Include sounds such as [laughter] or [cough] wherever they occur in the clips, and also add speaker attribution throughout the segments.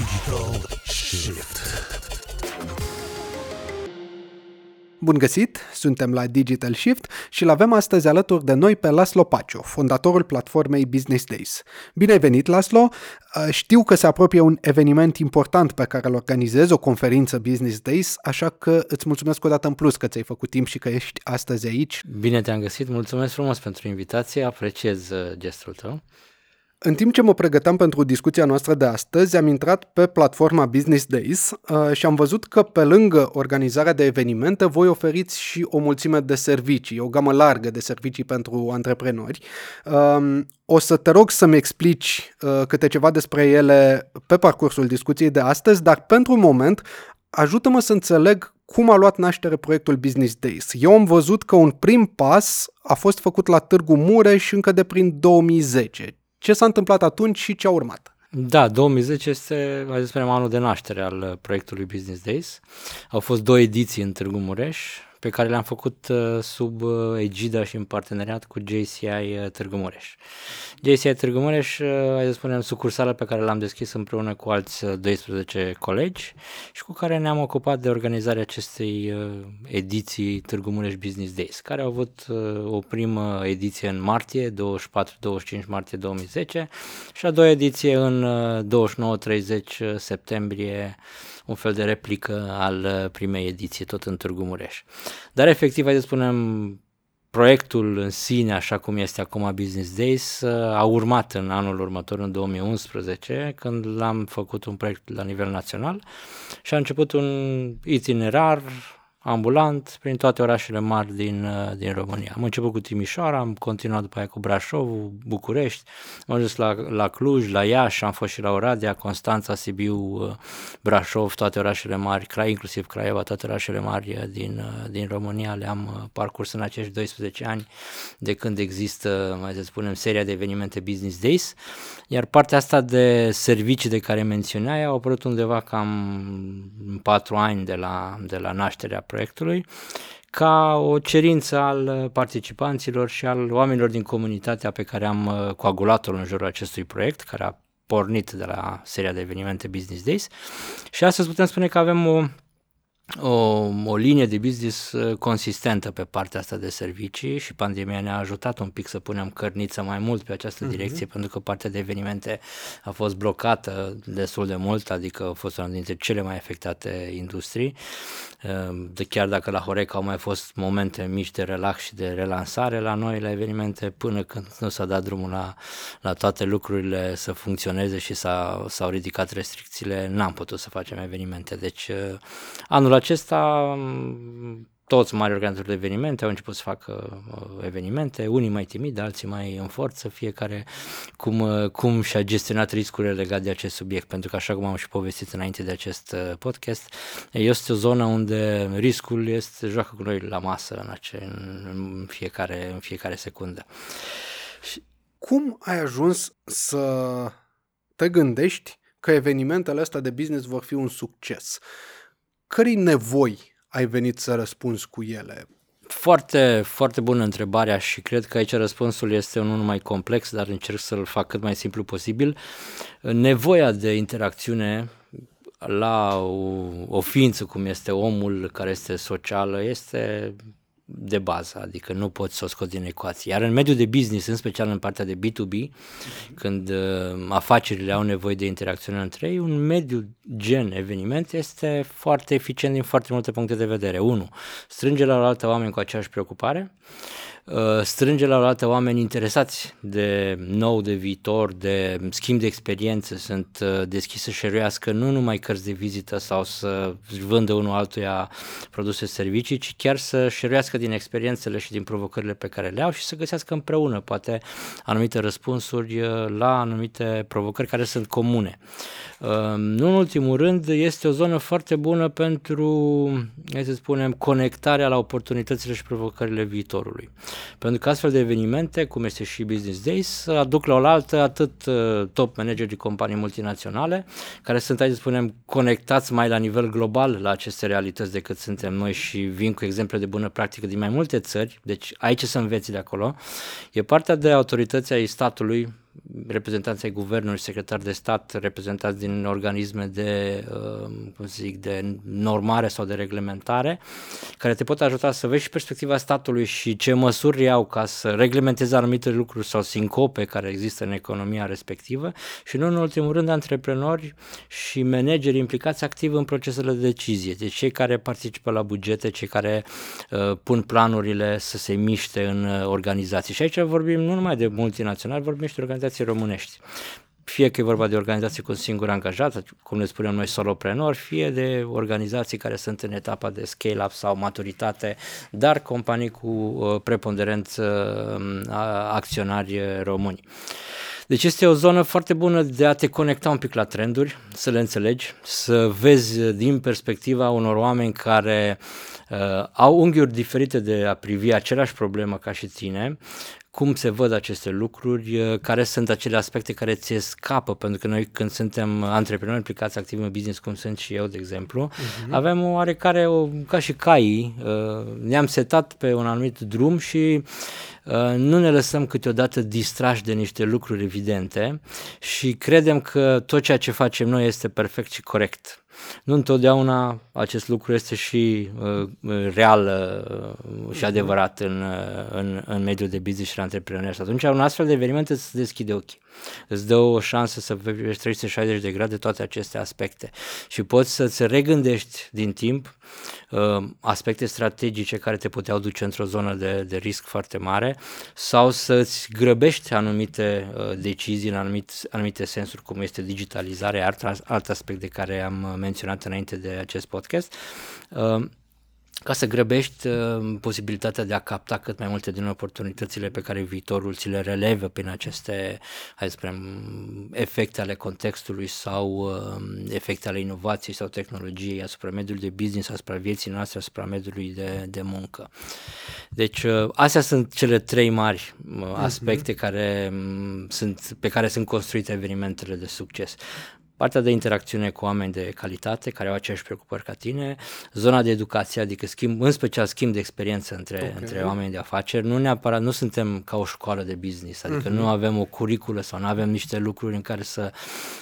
Speaker 1: Digital Shift.
Speaker 2: Bun găsit! Suntem la Digital Shift și l avem astăzi alături de noi pe Laslo Pacio, fondatorul platformei Business Days. Bine ai venit, Laslo! Uh, știu că se apropie un eveniment important pe care îl organizezi, o conferință Business Days, așa că îți mulțumesc o dată în plus că ți-ai făcut timp și că ești astăzi aici.
Speaker 3: Bine te-am găsit, mulțumesc frumos pentru invitație, apreciez uh, gestul tău.
Speaker 2: În timp ce mă pregăteam pentru discuția noastră de astăzi, am intrat pe platforma Business Days uh, și am văzut că pe lângă organizarea de evenimente, voi oferiți și o mulțime de servicii, o gamă largă de servicii pentru antreprenori. Uh, o să te rog să-mi explici uh, câte ceva despre ele pe parcursul discuției de astăzi, dar pentru un moment ajută-mă să înțeleg cum a luat naștere proiectul Business Days. Eu am văzut că un prim pas a fost făcut la Târgu Mureș încă de prin 2010 ce s-a întâmplat atunci și ce a urmat.
Speaker 3: Da, 2010 este, mai să spunem, anul de naștere al proiectului Business Days. Au fost două ediții în Târgu Mureș, pe care le-am făcut uh, sub uh, egida și în parteneriat cu JCI uh, Târgu Mureș. JCI Târgu Mureș, hai să spunem, sucursală pe care l-am deschis împreună cu alți 12 colegi și cu care ne-am ocupat de organizarea acestei ediții Târgu Mureș Business Days, care au avut o primă ediție în martie, 24-25 martie 2010 și a doua ediție în 29-30 septembrie un fel de replică al uh, primei ediții, tot în Târgu Mureș. Dar efectiv, hai să spunem, proiectul în sine, așa cum este acum Business Days, uh, a urmat în anul următor, în 2011, când l-am făcut un proiect la nivel național și a început un itinerar ambulant prin toate orașele mari din, uh, din România. Am început cu Timișoara, am continuat după aia cu Brașov, București, am ajuns la, la Cluj, la Iași, am fost și la Oradea, Constanța, Sibiu, uh, Brașov, toate orașele mari, Crai, inclusiv Craiova, toate orașele mari uh, din, din România le-am parcurs în acești 12 ani de când există, mai să spunem, seria de evenimente Business Days, iar partea asta de servicii de care menționai au apărut undeva cam în 4 ani de la, de la nașterea proiectului ca o cerință al participanților și al oamenilor din comunitatea pe care am uh, coagulat-o în jurul acestui proiect, care a pornit de la seria de evenimente Business Days. Și astăzi putem spune că avem o o, o linie de business uh, consistentă pe partea asta de servicii și pandemia ne-a ajutat un pic să punem cărniță mai mult pe această mhm. direcție, uh-huh. pentru că partea de evenimente a fost blocată destul de mult, adică a fost una dintre cele mai afectate industrii. Ehm, de chiar dacă la Horeca au mai fost momente mici de relax și de relansare, la noi, la evenimente, până când nu s-a dat drumul la, la toate lucrurile să funcționeze și s-a, s-au ridicat restricțiile, n-am putut să facem evenimente. Deci eh, anul acesta toți mari organizatori de evenimente au început să facă uh, evenimente, unii mai timidi, alții mai în forță, fiecare cum, uh, cum și-a gestionat riscurile legate de acest subiect, pentru că așa cum am și povestit înainte de acest uh, podcast, este o zonă unde riscul este, joacă cu noi la masă în, ace, în, fiecare, în fiecare secundă.
Speaker 2: Și cum ai ajuns să te gândești că evenimentele astea de business vor fi un succes? Cărei nevoi ai venit să răspunzi cu ele?
Speaker 3: Foarte, foarte bună întrebarea și cred că aici răspunsul este unul mai complex, dar încerc să-l fac cât mai simplu posibil. Nevoia de interacțiune la o, o ființă cum este omul care este socială este de bază, adică nu poți să o scoți din ecuație. Iar în mediul de business, în special în partea de B2B, când uh, afacerile au nevoie de interacțiune între ei, un mediu gen eveniment este foarte eficient din foarte multe puncte de vedere. Unu, strânge la altă oameni cu aceeași preocupare. Uh, strânge la alte oameni interesați de nou, de viitor, de schimb de experiențe, sunt uh, deschise să șeruiască nu numai cărți de vizită sau să vândă unul altuia produse servicii, ci chiar să șeruiască din experiențele și din provocările pe care le au și să găsească împreună poate anumite răspunsuri uh, la anumite provocări care sunt comune. Nu în ultimul rând, este o zonă foarte bună pentru, hai să spunem, conectarea la oportunitățile și provocările viitorului. Pentru că astfel de evenimente, cum este și Business Days, aduc la oaltă atât uh, top manageri de companii multinaționale, care sunt, hai să spunem, conectați mai la nivel global la aceste realități decât suntem noi și vin cu exemple de bună practică din mai multe țări, deci aici să înveți de acolo. E partea de autorități ai statului reprezentanți ai guvernului, secretari de stat, reprezentanți din organisme de, uh, cum să zic, de normare sau de reglementare, care te pot ajuta să vezi și perspectiva statului și ce măsuri iau ca să reglementeze anumite lucruri sau sincope care există în economia respectivă și nu în ultimul rând antreprenori și manageri implicați activ în procesele de decizie, deci cei care participă la bugete, cei care uh, pun planurile să se miște în uh, organizații. Și aici vorbim nu numai de multinaționali, vorbim și de organizații românești fie că e vorba de organizații cu un singur angajat, cum ne spunem noi soloprenori, fie de organizații care sunt în etapa de scale-up sau maturitate, dar companii cu uh, preponderență uh, acționari români. Deci este o zonă foarte bună de a te conecta un pic la trenduri, să le înțelegi, să vezi din perspectiva unor oameni care uh, au unghiuri diferite de a privi aceleași problemă ca și tine, cum se văd aceste lucruri, care sunt acele aspecte care ți scapă, pentru că noi când suntem antreprenori implicați activ în business, cum sunt și eu, de exemplu, uh-huh. avem o oarecare, o, ca și caii, ne-am setat pe un anumit drum și nu ne lăsăm câteodată distrași de niște lucruri evidente și credem că tot ceea ce facem noi este perfect și corect. Nu întotdeauna acest lucru este și uh, real uh, și adevărat în, uh, în, în mediul de business și de antreprenoriat. Și atunci un astfel de eveniment îți deschide ochii. Îți dă o șansă să vezi 360 de grade toate aceste aspecte și poți să-ți regândești din timp uh, aspecte strategice care te puteau duce într-o zonă de, de risc foarte mare sau să-ți grăbești anumite uh, decizii în anumite, anumite sensuri, cum este digitalizarea, alt, alt aspect de care am menționat înainte de acest podcast. Uh, ca să grăbești uh, posibilitatea de a capta cât mai multe din oportunitățile pe care viitorul ți le relevă prin aceste, hai să spunem, efecte ale contextului sau uh, efecte ale inovației sau tehnologiei asupra mediului de business, asupra vieții noastre, asupra mediului de, de muncă. Deci, uh, astea sunt cele trei mari uh, aspecte uh-huh. care, um, sunt, pe care sunt construite evenimentele de succes partea de interacțiune cu oameni de calitate care au aceeași preocupări ca tine, zona de educație, adică schimb, în special schimb de experiență între, okay. între oameni de afaceri, nu neapărat, nu suntem ca o școală de business, adică uh-huh. nu avem o curiculă sau nu avem niște lucruri în care să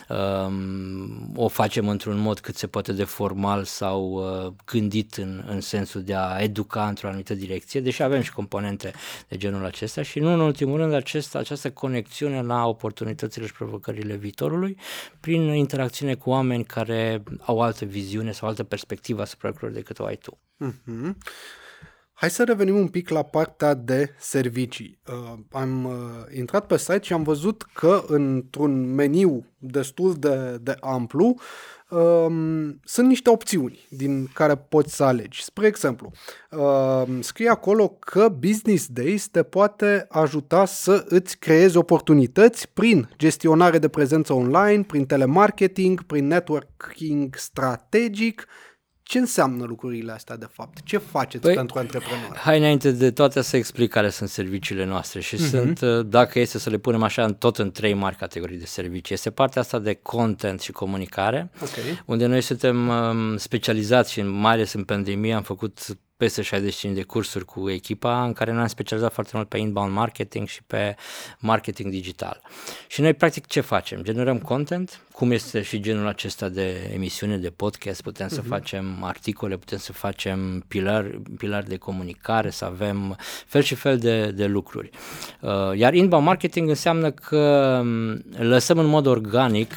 Speaker 3: um, o facem într-un mod cât se poate de formal sau uh, gândit în, în sensul de a educa într-o anumită direcție, deși avem și componente de genul acesta și nu în ultimul rând acest, această conexiune la oportunitățile și provocările viitorului prin interacțiune cu oameni care au altă viziune sau altă perspectivă asupra lucrurilor decât o ai tu. Mm-hmm.
Speaker 2: Hai să revenim un pic la partea de servicii. Uh, am uh, intrat pe site și am văzut că într-un meniu destul de, de amplu um, sunt niște opțiuni din care poți să alegi. Spre exemplu, um, scrie acolo că Business Days te poate ajuta să îți creezi oportunități prin gestionare de prezență online, prin telemarketing, prin networking strategic, ce înseamnă lucrurile astea de fapt? Ce faceți păi, pentru antreprenori?
Speaker 3: Hai înainte de toate să explic care sunt serviciile noastre și uh-huh. sunt, uh, dacă este să le punem așa, în tot în trei mari categorii de servicii. Este partea asta de content și comunicare, okay. unde noi suntem um, specializați și mai ales în pandemie am făcut peste 65 de cursuri cu echipa în care ne-am specializat foarte mult pe inbound marketing și pe marketing digital. Și noi practic ce facem? Generăm content, cum este și genul acesta de emisiune de podcast, putem uh-huh. să mhm. facem articole, putem să facem pilar, pilar de comunicare, să avem fel și fel de, de lucruri. Uh, iar inbound marketing înseamnă că um, lăsăm în mod organic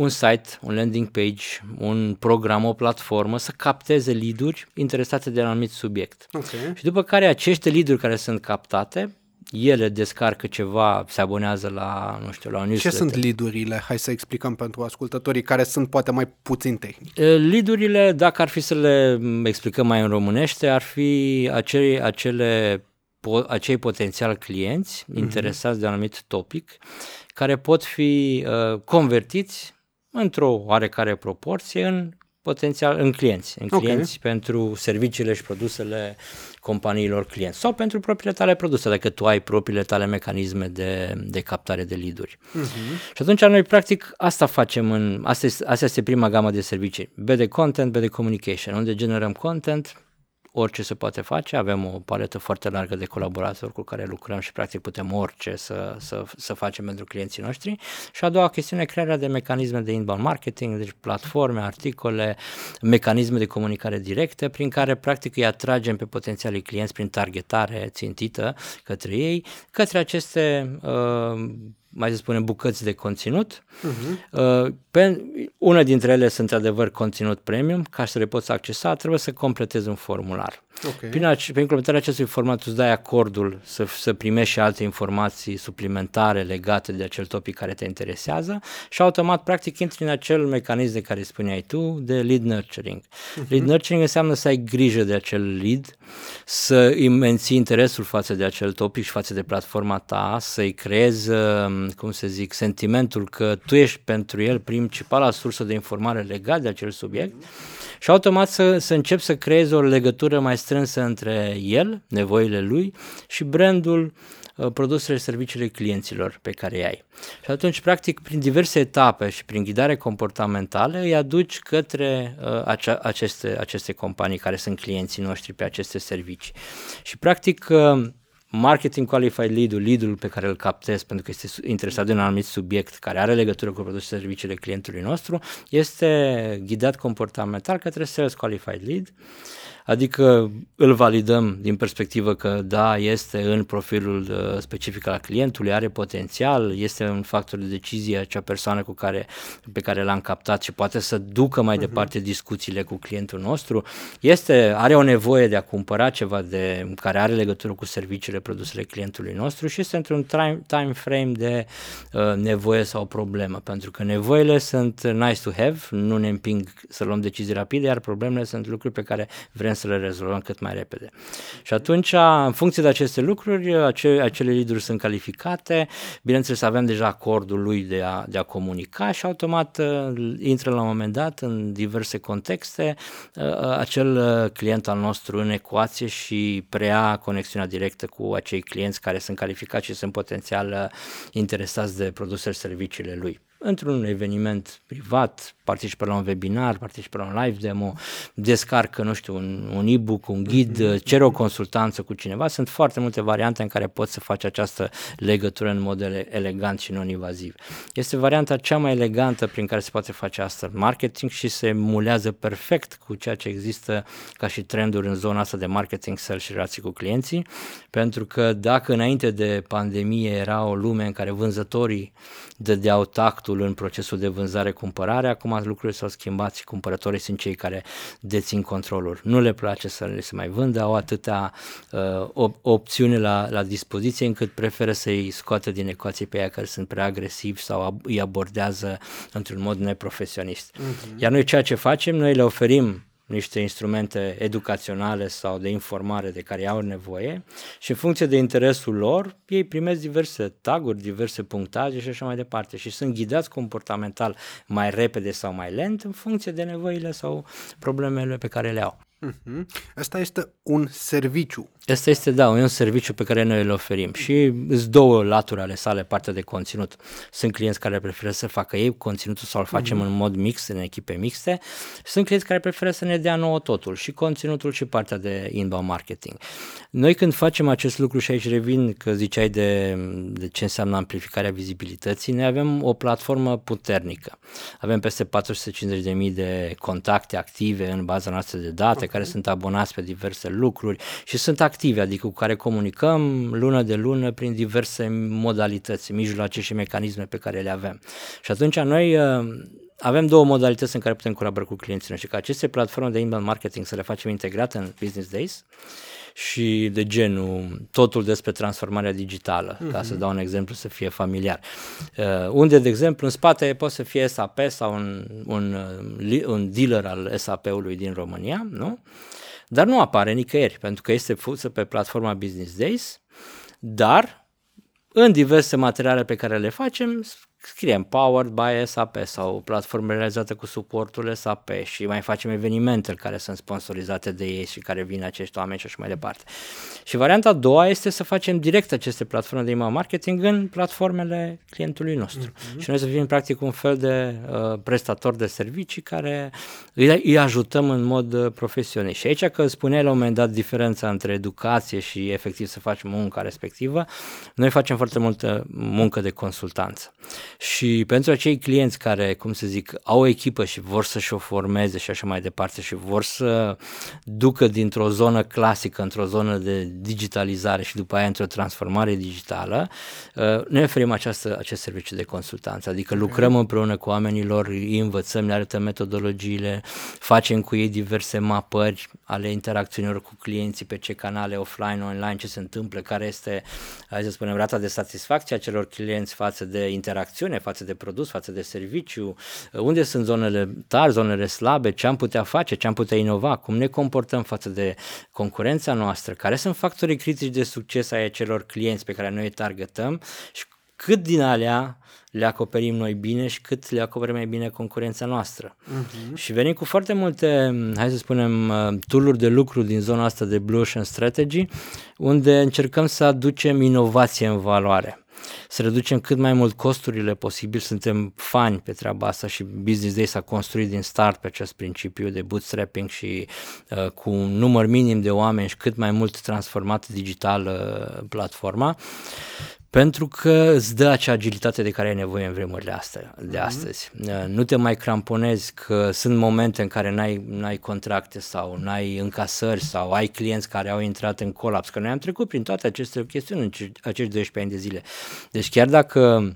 Speaker 3: un site, un landing page, un program, o platformă să capteze lead-uri interesate de un anumit subiect. Okay. Și după care acești lead care sunt captate, ele descarcă ceva, se abonează la, nu știu, la un newsletter.
Speaker 2: Ce sunt lead-urile? Hai să explicăm pentru ascultătorii care sunt poate mai puțin tehnici.
Speaker 3: Lead-urile, dacă ar fi să le explicăm mai în românește, ar fi acele, acele po- acei potențial clienți mm-hmm. interesați de un anumit topic care pot fi uh, convertiți într-o oarecare proporție în potențial în clienți, în okay. clienți pentru serviciile și produsele companiilor clienți sau pentru propriile tale produse, dacă tu ai propriile tale mecanisme de, de captare de lead-uri. Uh-huh. Și atunci noi practic asta facem în, asta este, asta este prima gamă de servicii, BD Content, BD Communication, unde generăm content, orice se poate face, avem o paletă foarte largă de colaboratori cu care lucrăm și practic putem orice să, să, să facem pentru clienții noștri. Și a doua chestiune, crearea de mecanisme de inbound marketing, deci platforme, articole, mecanisme de comunicare directe prin care practic îi atragem pe potențialii clienți prin targetare țintită către ei, către aceste uh, mai să spunem, bucăți de conținut. Uh-huh. Uh, pe, una dintre ele sunt într-adevăr conținut premium, ca să le poți accesa, trebuie să completezi un formular. Okay. Prin, prin implementarea acestui format îți dai acordul să, să primești și alte informații suplimentare legate de acel topic care te interesează și automat, practic, intri în acel mecanism de care spuneai tu, de lead nurturing. Uh-huh. Lead nurturing înseamnă să ai grijă de acel lead, să îi menții interesul față de acel topic și față de platforma ta, să-i creezi, um, cum să zic, sentimentul că tu ești pentru el principala sursă de informare legat de acel subiect. Uh-huh și automat să, să încep să creezi o legătură mai strânsă între el, nevoile lui și brandul uh, produsele și serviciile clienților pe care îi ai. Și atunci, practic, prin diverse etape și prin ghidare comportamentală, îi aduci către uh, acea, aceste, aceste companii care sunt clienții noștri pe aceste servicii. Și, practic, uh, marketing qualified lead-ul, lead-ul pe care îl captez pentru că este interesat de un anumit subiect care are legătură cu produsul și serviciile clientului nostru, este ghidat comportamental către sales qualified lead Adică îl validăm din perspectivă că da, este în profilul uh, specific al clientului, are potențial, este un factor de decizie acea persoană cu care, pe care l-am captat și poate să ducă mai uh-huh. departe discuțiile cu clientul nostru, este, are o nevoie de a cumpăra ceva de, care are legătură cu serviciile, produsele clientului nostru și este într-un time, time frame de uh, nevoie sau problemă, pentru că nevoile sunt nice to have, nu ne împing să luăm decizii rapide, iar problemele sunt lucruri pe care vrem să le rezolvăm cât mai repede. Și atunci, în funcție de aceste lucruri, acele, acele lead sunt calificate, bineînțeles avem deja acordul lui de a, de a comunica și automat uh, intră la un moment dat în diverse contexte uh, uh, acel client al nostru în ecuație și preia conexiunea directă cu acei clienți care sunt calificați și sunt potențial interesați de produsele și serviciile lui într-un eveniment privat, participă la un webinar, participă la un live demo, descarcă, nu știu, un, un e-book, un ghid, mm-hmm. cere o consultanță cu cineva. Sunt foarte multe variante în care poți să faci această legătură în mod elegant și non-invaziv. Este varianta cea mai elegantă prin care se poate face asta marketing și se mulează perfect cu ceea ce există ca și trenduri în zona asta de marketing, sales și relații cu clienții, pentru că dacă înainte de pandemie era o lume în care vânzătorii dădeau tactul în procesul de vânzare-cumpărare, acum lucrurile s-au schimbat și cumpărătorii sunt cei care dețin controlul. Nu le place să le se mai vândă, au atâtea uh, op- opțiuni la, la dispoziție încât preferă să-i scoată din ecuație pe aia care sunt prea agresivi sau ab- îi abordează într-un mod neprofesionist. Uh-huh. Iar noi ceea ce facem, noi le oferim niște instrumente educaționale sau de informare de care au nevoie și în funcție de interesul lor, ei primesc diverse taguri, diverse punctaje și așa mai departe și sunt ghidați comportamental mai repede sau mai lent în funcție de nevoile sau problemele pe care le au.
Speaker 2: Uh-huh. Asta este un serviciu.
Speaker 3: Asta este, da, un serviciu pe care noi îl oferim și sunt două laturi ale sale, partea de conținut. Sunt clienți care preferă să facă ei conținutul sau îl facem uh-huh. în mod mix, în echipe mixte. Sunt clienți care preferă să ne dea nouă totul, și conținutul și partea de inbound marketing. Noi când facem acest lucru și aici revin că ziceai de, de ce înseamnă amplificarea vizibilității, noi avem o platformă puternică. Avem peste 450.000 de contacte active în baza noastră de date, care sunt abonați pe diverse lucruri și sunt active, adică cu care comunicăm lună de lună prin diverse modalități, mijloace și mecanisme pe care le avem. Și atunci noi uh, avem două modalități în care putem colabora cu clienții noștri, ca aceste platforme de inbound marketing să le facem integrate în Business Days și de genul totul despre transformarea digitală, uh-huh. ca să mhm. dau un exemplu să fie familiar. Uh, unde, de exemplu, în spate poate să fie SAP sau un, un, uh, un dealer al SAP-ului din România, nu? Dar nu apare nicăieri, pentru că este fusă pe platforma Business Days, dar în diverse materiale pe care le facem, scriem powered by SAP sau platforme realizate cu suportul SAP și mai facem evenimente care sunt sponsorizate de ei și care vin acești oameni și așa mai departe. Și varianta a doua este să facem direct aceste platforme de email marketing în platformele clientului nostru. Mm-hmm. Și noi să fim practic un fel de uh, prestator de servicii care îi, îi ajutăm în mod uh, profesionist. Și aici că spuneai la un moment dat diferența între educație și efectiv să facem munca respectivă, noi facem foarte multă muncă de consultanță. Și pentru acei clienți care, cum să zic, au o echipă și vor să-și o formeze și așa mai departe și vor să ducă dintr-o zonă clasică într-o zonă de digitalizare și după aia într-o transformare digitală, uh, ne oferim această, acest serviciu de consultanță, adică okay. lucrăm împreună cu oamenii lor, îi învățăm, le arătăm metodologiile, facem cu ei diverse mapări ale interacțiunilor cu clienții, pe ce canale offline, online, ce se întâmplă, care este, hai să spunem, rata de satisfacție a celor clienți față de interacțiune, față de produs, față de serviciu, unde sunt zonele tari, zonele slabe, ce am putea face, ce am putea inova, cum ne comportăm față de concurența noastră, care sunt factorii critici de succes ai celor clienți pe care noi îi targetăm și cât din alea le acoperim noi bine și cât le acoperim mai bine concurența noastră. Uh-huh. Și venim cu foarte multe, hai să spunem, uh, tool de lucru din zona asta de Blue Ocean Strategy, unde încercăm să aducem inovație în valoare să reducem cât mai mult costurile posibil, suntem fani pe treaba asta și Business Day s-a construit din start pe acest principiu de bootstrapping și uh, cu un număr minim de oameni și cât mai mult transformat digital uh, platforma pentru că îți dă acea agilitate de care ai nevoie în vremurile astea, de mhm. astăzi. Mm-hmm. Nu te mai cramponezi că sunt momente în care n-ai, n-ai contracte sau n-ai încasări sau ai clienți care au intrat în colaps, că noi am trecut prin toate aceste chestiuni în acești 12 ani de zile. Deci chiar dacă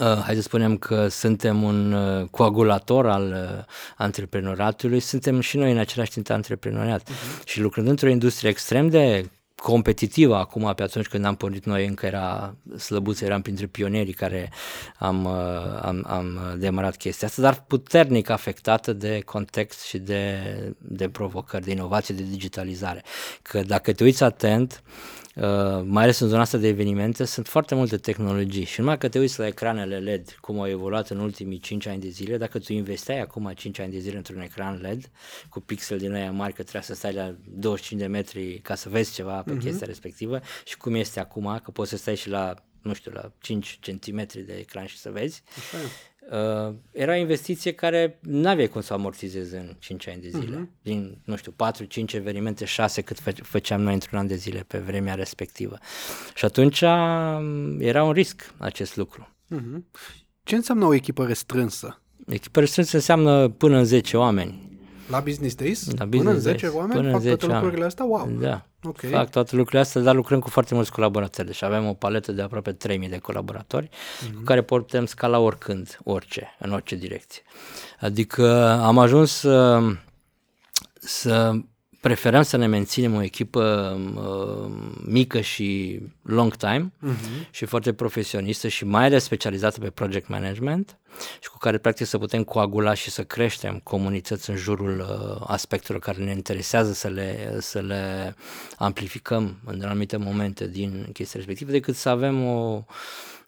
Speaker 3: Uh, hai să spunem că suntem un uh, coagulator al uh, antreprenoratului, suntem și noi în același timp antreprenoriat. Uh-huh. Și lucrând într-o industrie extrem de competitivă acum, pe atunci când am pornit noi, încă era slăbuță, eram printre pionerii care am, uh, am, am demarat chestia asta, dar puternic afectată de context și de, de provocări, de inovație, de digitalizare. Că dacă te uiți atent, Uh, mai ales în zona asta de evenimente, sunt foarte multe tehnologii și numai că te uiți la ecranele LED, cum au evoluat în ultimii 5 ani de zile, dacă tu investeai acum 5 ani de zile într-un ecran LED cu pixel din aia mari, că trebuie să stai la 25 de metri ca să vezi ceva pe uh-huh. chestia respectivă și cum este acum, că poți să stai și la nu știu, la 5 cm de ecran și să vezi. Așa. Uh, era o investiție care nu aveai cum să amortizezi în 5 ani de zile. Uh-huh. Din, nu știu, 4-5 evenimente, 6 cât fă- făceam noi într-un an de zile pe vremea respectivă. Și atunci um, era un risc acest lucru. Uh-huh.
Speaker 2: Ce înseamnă o echipă restrânsă?
Speaker 3: Echipă restrânsă înseamnă până în 10 oameni.
Speaker 2: La Business Days? La business până în 10 days. oameni până fac 10 toate lucrurile astea? Wow!
Speaker 3: Da. Okay. Fac toate lucrurile astea, dar lucrăm cu foarte mulți colaboratori. Deci avem o paletă de aproape 3000 de colaboratori mm-hmm. cu care putem scala oricând, orice, în orice direcție. Adică am ajuns să, să preferăm să ne menținem o echipă uh, mică și long time uh-huh. și foarte profesionistă și mai ales specializată pe project management și cu care practic să putem coagula și să creștem comunități în jurul uh, aspectelor care ne interesează să le, să le amplificăm în anumite momente din chestia respectivă decât să avem o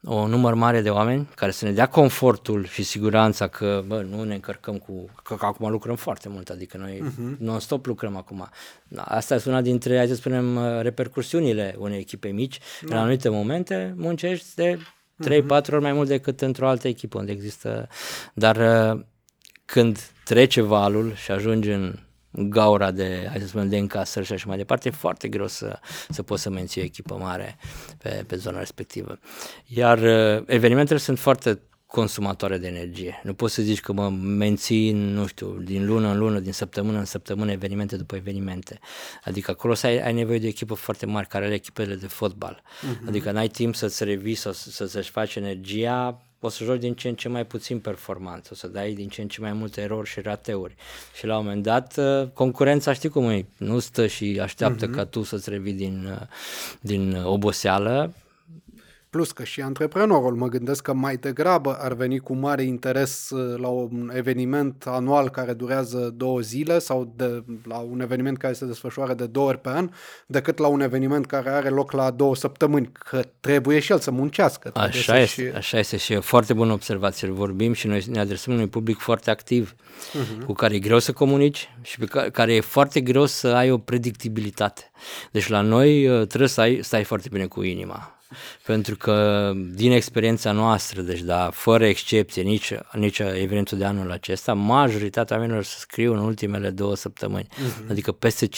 Speaker 3: o număr mare de oameni care să ne dea confortul și siguranța că bă, nu ne încărcăm cu... Că, că acum lucrăm foarte mult, adică noi uh-huh. non-stop lucrăm acum. Asta este una dintre, hai să spunem, uh, repercursiunile unei echipe mici. Da. În anumite momente muncești de 3-4 uh-huh. ori mai mult decât într-o altă echipă unde există... Dar uh, când trece valul și ajungi în gaura de, hai să spunem, de încasări și așa mai departe, e foarte greu să, să poți să menții o echipă mare pe, pe zona respectivă. Iar uh, evenimentele sunt foarte consumatoare de energie. Nu poți să zici că mă mențin, nu știu, din lună în lună, din săptămână în săptămână, evenimente după evenimente. Adică acolo să ai, ai nevoie de o echipă foarte mare, care are echipele de fotbal. Uh-huh. Adică n-ai timp să-ți revii, să, să-ți faci energia o să joci din ce în ce mai puțin performanță, o să dai din ce în ce mai multe erori și rateuri. Și la un moment dat, uh, concurența știi cum e, nu stă și așteaptă uh-huh. ca tu să-ți revii din, uh, din oboseală,
Speaker 2: Plus că și antreprenorul, mă gândesc că mai degrabă ar veni cu mare interes uh, la un eveniment anual care durează două zile sau de, la un eveniment care se desfășoară de două ori pe an, decât la un eveniment care are loc la două săptămâni, că trebuie și el să muncească.
Speaker 3: Așa este, și... așa este și e foarte bună observație. Vorbim și noi ne adresăm unui public foarte activ, uh-huh. cu care e greu să comunici și pe care, care e foarte greu să ai o predictibilitate. Deci la noi uh, trebuie să ai, stai foarte bine cu inima pentru că din experiența noastră, deci da, fără excepție, nici, nici evenimentul de anul acesta, majoritatea oamenilor să scriu în ultimele două săptămâni, uh-huh. adică peste 50%.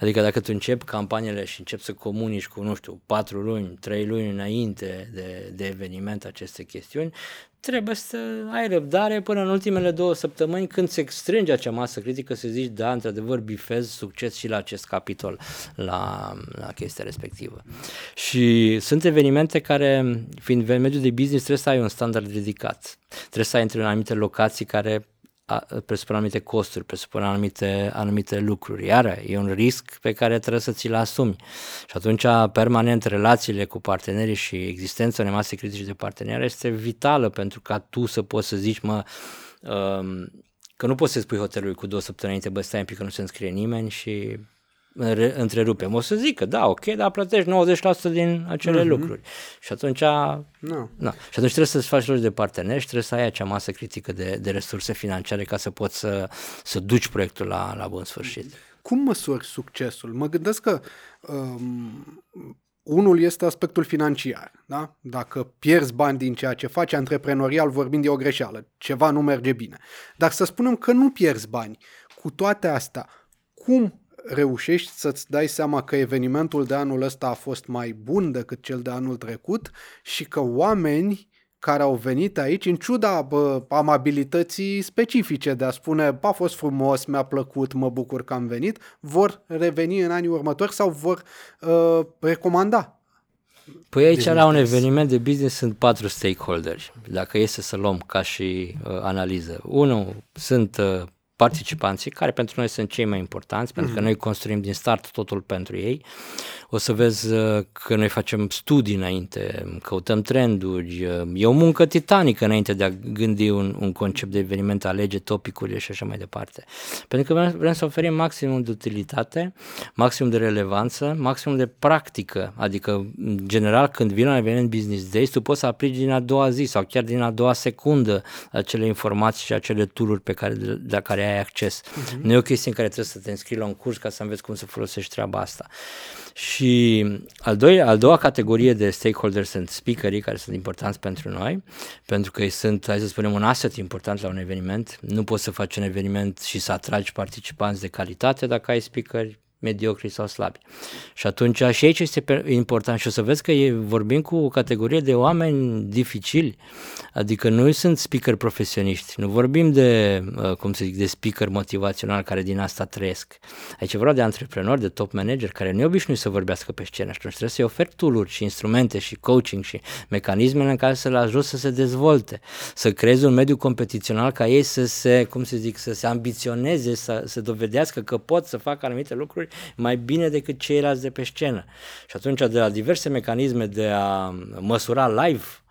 Speaker 3: Adică dacă tu începi campaniile și începi să comunici cu, nu știu, patru luni, trei luni înainte de, de eveniment aceste chestiuni, trebuie să ai răbdare până în ultimele două săptămâni când se strânge acea masă critică să zici, da, într-adevăr, bifez succes și la acest capitol, la, la chestia respectivă. Și sunt evenimente care, fiind mediul de business, trebuie să ai un standard ridicat. Trebuie să ai între anumite locații care presupun anumite costuri, presupun anumite, anumite lucruri. Iar e un risc pe care trebuie să ți-l asumi. Și atunci, permanent, relațiile cu partenerii și existența unei mase critice de parteneri este vitală pentru ca tu să poți să zici, mă, um, că nu poți să spui hotelului cu două săptămâni înainte, bă, stai un pic că nu se înscrie nimeni și întrerupem. O să zic că da, ok, dar plătești 90% din acele uh-huh. lucruri. Și atunci, no. Na. și atunci trebuie să-ți faci rost de parteneri și trebuie să ai acea masă critică de, de resurse financiare ca să poți să, să duci proiectul la, la bun sfârșit.
Speaker 2: Cum măsori succesul? Mă gândesc că um, unul este aspectul financiar. Da? Dacă pierzi bani din ceea ce faci, antreprenorial vorbind, e o greșeală. Ceva nu merge bine. Dar să spunem că nu pierzi bani. Cu toate astea, cum reușești să-ți dai seama că evenimentul de anul ăsta a fost mai bun decât cel de anul trecut și că oameni care au venit aici, în ciuda bă, amabilității specifice de a spune a fost frumos, mi-a plăcut, mă bucur că am venit, vor reveni în anii următori sau vor uh, recomanda
Speaker 3: Păi aici la un eveniment de business sunt patru stakeholders, dacă este să luăm ca și uh, analiză. Unul sunt uh, participanții, care pentru noi sunt cei mai importanți, mm-hmm. pentru că mhm. noi construim din start totul pentru ei. O să vezi uh, că noi facem studii înainte, căutăm trenduri, uh, e o muncă titanică înainte de a gândi un, un concept de eveniment, alege topicurile și așa mai departe. Pentru că vrem, vrem să oferim maximum de utilitate, maximum de relevanță, maximum de practică, adică în general când vine un eveniment Business Days, tu poți să aplici din a doua zi sau chiar din a doua secundă acele informații și acele tool pe care, de, de care ai acces. Uh-huh. Nu e o chestie în care trebuie să te înscrii la un curs ca să înveți cum să folosești treaba asta. Și al, doi, al doua categorie de stakeholders sunt speakerii, care sunt importanți pentru noi, pentru că ei sunt, hai să spunem, un asset important la un eveniment. Nu poți să faci un eveniment și să atragi participanți de calitate dacă ai speakeri mediocri sau slabi. Și atunci și aici este important și o să vezi că e, vorbim cu o categorie de oameni dificili, adică nu sunt speaker profesioniști, nu vorbim de, uh, cum să zic, de speaker motivațional care din asta trăiesc. Aici vorba de antreprenori, de top manager care nu obișnui să vorbească pe scenă și atunci trebuie să-i oferi tool și instrumente și coaching și mecanismele în care să-l ajut să se dezvolte, să creeze un mediu competițional ca ei să se, cum să zic, să se ambiționeze, să, să dovedească că pot să facă anumite lucruri mai bine decât ceilalți de pe scenă. Și atunci de la diverse mecanisme de a măsura live Uh,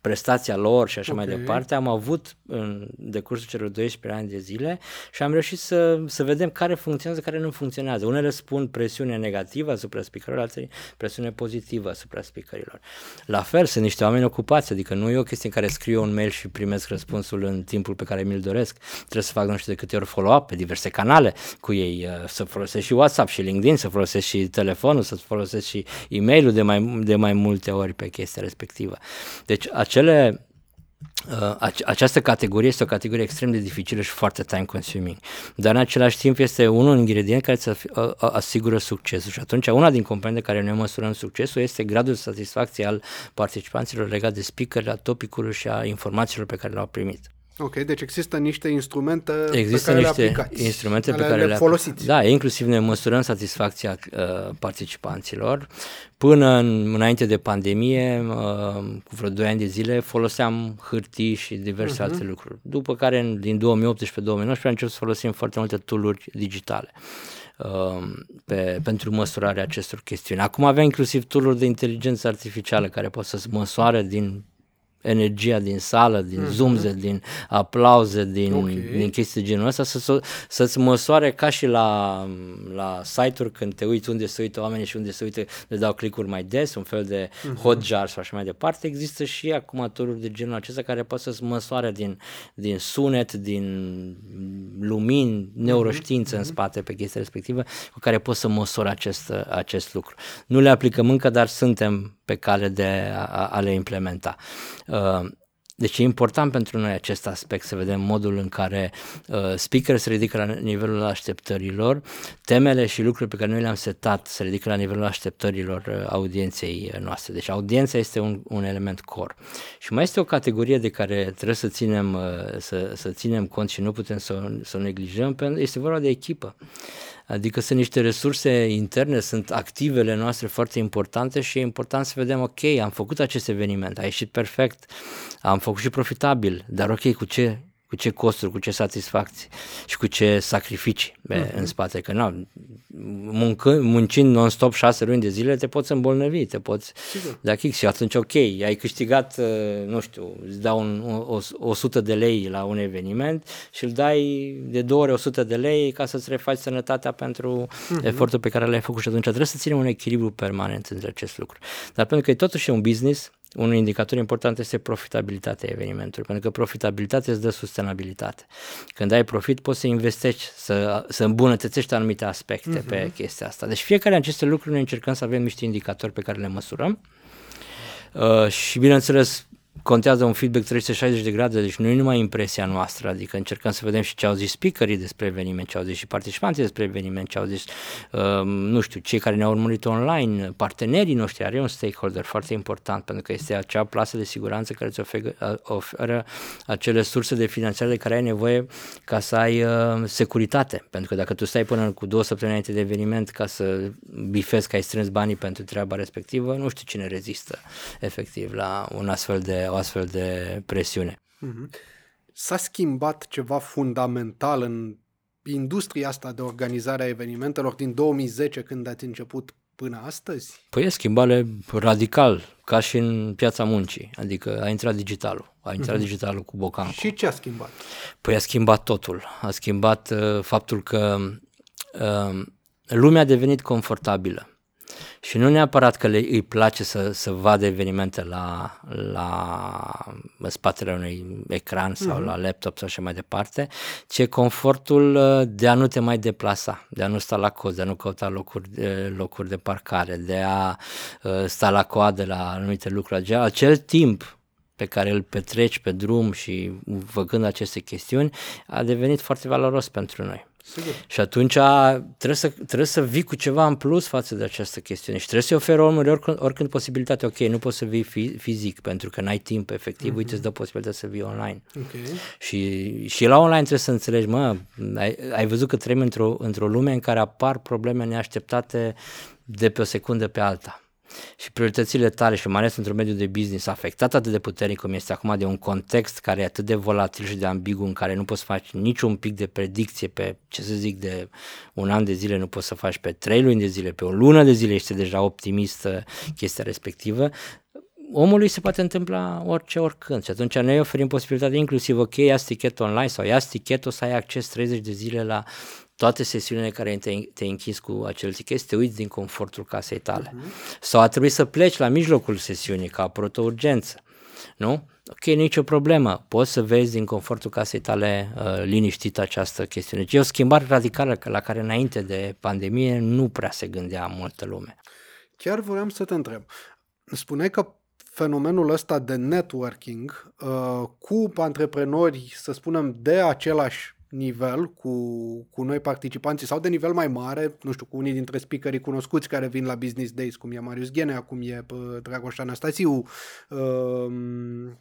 Speaker 3: prestația lor și așa okay. mai departe, am avut în decursul celor 12 ani de zile și am reușit să, să vedem care funcționează, care nu funcționează. Unele spun presiune negativă asupra speakerilor, altele presiune pozitivă asupra speakerilor. La fel, sunt niște oameni ocupați, adică nu e o chestie în care scriu un mail și primesc răspunsul în timpul pe care mi-l doresc. Trebuie să fac nu știu de câte ori follow-up pe diverse canale cu ei, uh, să folosesc și WhatsApp și LinkedIn, să folosesc și telefonul, să folosesc și e-mailul de mai, de mai multe ori pe chestia respectivă respectivă. Deci acele Uh, această categorie este o categorie extrem de dificilă și foarte time consuming, dar în același timp este unul ingredient care să uh, asigură succesul și atunci una din componente care noi măsurăm succesul este gradul de satisfacție al participanților legat de speaker, la topicului și a informațiilor pe care le-au primit.
Speaker 2: Ok, deci există niște instrumente
Speaker 3: există
Speaker 2: pe care
Speaker 3: niște
Speaker 2: le aplicați,
Speaker 3: instrumente pe care le, le
Speaker 2: folosiți.
Speaker 3: Da, inclusiv ne măsurăm satisfacția uh, participanților. Până în, înainte de pandemie, uh, cu vreo 2 ani de zile, foloseam hârtii și diverse uh-huh. alte lucruri. După care, din 2018-2019, am început să folosim foarte multe tooluri digitale. uh, pe, pentru măsurarea acestor chestiuni. Acum avem inclusiv tool de inteligență artificială care pot să măsoare din energia din sală, din mm-hmm. zoomze, din aplauze, din, okay. din chestii de genul ăsta, să, să-ți măsoare ca și la, la site-uri când te uiți unde se uită oamenii și unde se uită, le dau click-uri mai des, un fel de mm-hmm. hotjar sau așa mai departe. Există și acum tururi de genul acesta care pot să-ți măsoare din, din sunet, din lumini, neuroștiință mm-hmm. în spate pe chestia respectivă, cu care poți să măsori acest, acest lucru. Nu le aplicăm încă, dar suntem pe cale de a, a le implementa. Uh, deci e important pentru noi acest aspect, să vedem modul în care uh, speaker se ridică la nivelul așteptărilor, temele și lucrurile pe care noi le-am setat se ridică la nivelul așteptărilor uh, audienței noastre. Deci audiența este un, un element core. Și mai este o categorie de care trebuie să ținem, uh, să, să ținem cont și nu putem să, să o neglijăm, este vorba de echipă. Adică sunt niște resurse interne, sunt activele noastre foarte importante și e important să vedem, ok, am făcut acest eveniment, a ieșit perfect, am făcut și profitabil, dar ok, cu ce cu ce costuri, cu ce satisfacții și cu ce sacrificii uh-huh. în spate. Că nu, muncă, muncind non-stop șase luni de zile te poți îmbolnăvi, te poți da kick și atunci ok, ai câștigat, uh, nu știu, îți dau un, o, 100 de lei la un eveniment și îl dai de două ori 100 de lei ca să-ți refaci sănătatea pentru uh-huh. efortul pe care l-ai făcut și atunci trebuie să ținem un echilibru permanent între acest lucru. Dar pentru că e totuși un business, un indicator important este profitabilitatea evenimentului, pentru că profitabilitatea îți dă sustenabilitate. Când ai profit, poți să investești, să, să îmbunătățești anumite aspecte uh-huh. pe mhm. chestia asta. Deci fiecare aceste lucruri noi încercăm să avem niște indicatori pe care le măsurăm uh, și, bineînțeles, contează un feedback 360 de grade, deci nu e numai impresia noastră, adică încercăm să vedem și ce au zis speakerii despre eveniment, ce au zis și participanții despre eveniment, ce au zis, uh, nu știu, cei care ne-au urmărit online, partenerii noștri, are un stakeholder foarte important, pentru că este acea plasă de siguranță care îți oferă, oferă acele surse de finanțare de care ai nevoie ca să ai uh, securitate, pentru că dacă tu stai până cu două săptămâni înainte de eveniment ca să bifezi că ai strâns banii pentru treaba respectivă, nu știu cine rezistă efectiv la un astfel de o astfel de presiune. Mm-hmm.
Speaker 2: S-a schimbat ceva fundamental în industria asta de organizare a evenimentelor din 2010 când ați început până astăzi?
Speaker 3: Păi e schimbare radical, ca și în piața muncii, adică a intrat digitalul, a intrat mm-hmm. digitalul cu Bocanco.
Speaker 2: Și ce a schimbat?
Speaker 3: Păi a schimbat totul, a schimbat uh, faptul că uh, lumea a devenit confortabilă. Și nu neapărat că le, îi place să, să vadă evenimente la, la spatele unui ecran sau mm-hmm. la laptop sau așa mai departe, ci confortul uh, de a nu te mai deplasa, de a nu sta la cozi, de a nu căuta locuri, locuri de parcare, de a uh, sta la coadă la anumite lucruri. Acel timp pe care îl petreci pe drum și făcând aceste chestiuni a devenit foarte valoros pentru noi. Sigur. Și atunci trebuie să, trebuie să vii cu ceva în plus față de această chestiune și trebuie să-i oferi omului oricând, oricând posibilitate. Ok, nu poți să vii fizic pentru că n-ai timp efectiv, uh-huh. uite îți dă posibilitatea să vii online. Okay. Și, și la online trebuie să înțelegi, mă, ai, ai văzut că trăim într-o, într-o lume în care apar probleme neașteptate de pe o secundă pe alta și prioritățile tale și mai ales într-un mediu de business afectat atât de puternic cum este acum de un context care e atât de volatil și de ambigu în care nu poți să faci niciun pic de predicție pe, ce să zic, de un an de zile, nu poți să faci pe trei luni de zile, pe o lună de zile, ești deja optimist chestia respectivă, omului se poate întâmpla orice, oricând. Și atunci noi oferim posibilitatea inclusiv, ok, ia tichet online sau ia tichetul să ai acces 30 de zile la toate sesiunile care te, te închizi cu acel tichet, te uiți din confortul casei tale. Uh-huh. Sau a trebuit să pleci la mijlocul sesiunii ca apărut o urgență. Nu? Ok, nicio problemă. Poți să vezi din confortul casei tale uh, liniștit această chestiune. Deci e o schimbare radicală la care înainte de pandemie nu prea se gândea multă lume.
Speaker 2: Chiar vreau să te întreb. Spuneai că fenomenul ăsta de networking uh, cu antreprenori, să spunem, de același nivel cu, cu noi participanții sau de nivel mai mare, nu știu, cu unii dintre speakerii cunoscuți care vin la Business Days, cum e Marius Ghenea, cum e uh, Dragoș Anastasiu. Uh,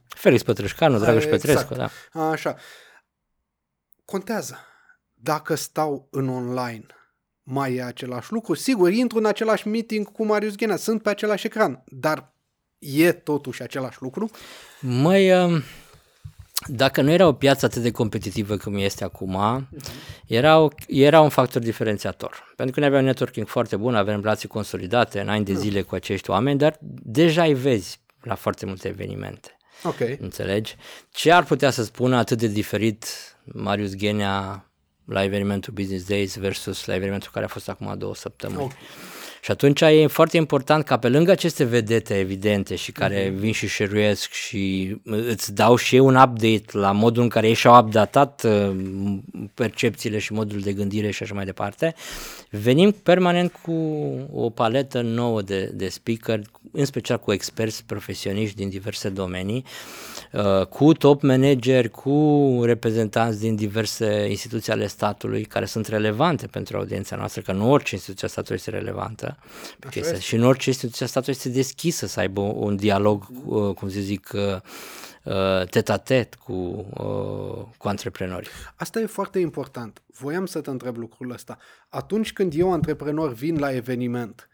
Speaker 3: Felix Pătrășcanu, Dragoș exact, Petrescu, da.
Speaker 2: Așa. Contează. Dacă stau în online, mai e același lucru. Sigur, intru în același meeting cu Marius Ghenea, sunt pe același ecran, dar e totuși același lucru?
Speaker 3: Mai... Uh dacă nu era o piață atât de competitivă cum este acum, era, o, era un factor diferențiator. Pentru că noi aveam networking foarte bun, avem relații consolidate în ani de zile cu acești oameni, dar deja îi vezi la foarte multe evenimente.
Speaker 2: Ok.
Speaker 3: Înțelegi? Ce ar putea să spună atât de diferit Marius Ghenea la evenimentul Business Days versus la evenimentul care a fost acum două săptămâni?
Speaker 2: Ok.
Speaker 3: Și atunci e foarte important ca pe lângă aceste vedete evidente și care vin și șeruiesc și îți dau și eu un update la modul în care ei și-au updatat uh, percepțiile și modul de gândire și așa mai departe, venim permanent cu o paletă nouă de, de speaker, în special cu experți profesioniști din diverse domenii, uh, cu top manageri, cu reprezentanți din diverse instituții ale statului care sunt relevante pentru audiența noastră, că nu orice instituție a statului este relevantă pe chestia asta. Și în orice instituție a statului este deschisă să aibă un dialog, uh, cum să zic, uh, uh, tet-a-tet cu, uh, cu antreprenori.
Speaker 2: Asta e foarte important. Voiam să te întreb lucrul ăsta. Atunci când eu, antreprenor, vin la eveniment,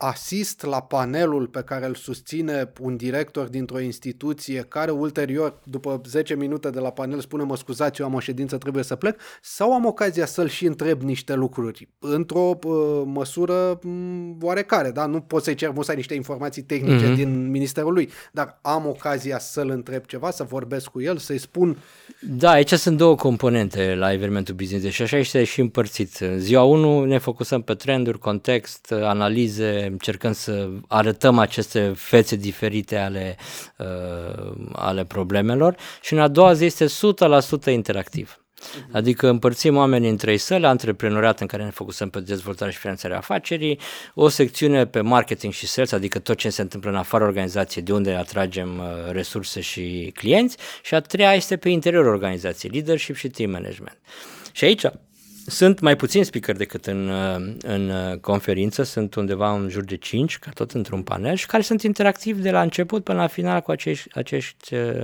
Speaker 2: asist la panelul pe care îl susține un director dintr-o instituție care ulterior, după 10 minute de la panel, spune mă scuzați, eu am o ședință, trebuie să plec, sau am ocazia să-l și întreb niște lucruri într-o uh, măsură m- oarecare, da? Nu pot să-i cer musai niște informații tehnice mm-hmm. din ministerul lui, dar am ocazia să-l întreb ceva, să vorbesc cu el, să-i spun
Speaker 3: Da, aici sunt două componente la evenimentul business și așa este și împărțit. În ziua 1 ne focusăm pe trenduri, context, analize, încercăm să arătăm aceste fețe diferite ale, uh, ale problemelor și în a doua zi este 100% interactiv. Adică împărțim oamenii în trei săli, antreprenoriat în care ne focusăm pe dezvoltare și finanțarea afacerii, o secțiune pe marketing și sales, adică tot ce se întâmplă în afara organizației, de unde atragem uh, resurse și clienți, și a treia este pe interiorul organizației, leadership și team management. Și aici sunt mai puțini speaker decât în, uh, în uh, conferință, sunt undeva în jur de 5, ca tot într-un panel, și care sunt interactivi de la început până la final cu acești, acești uh,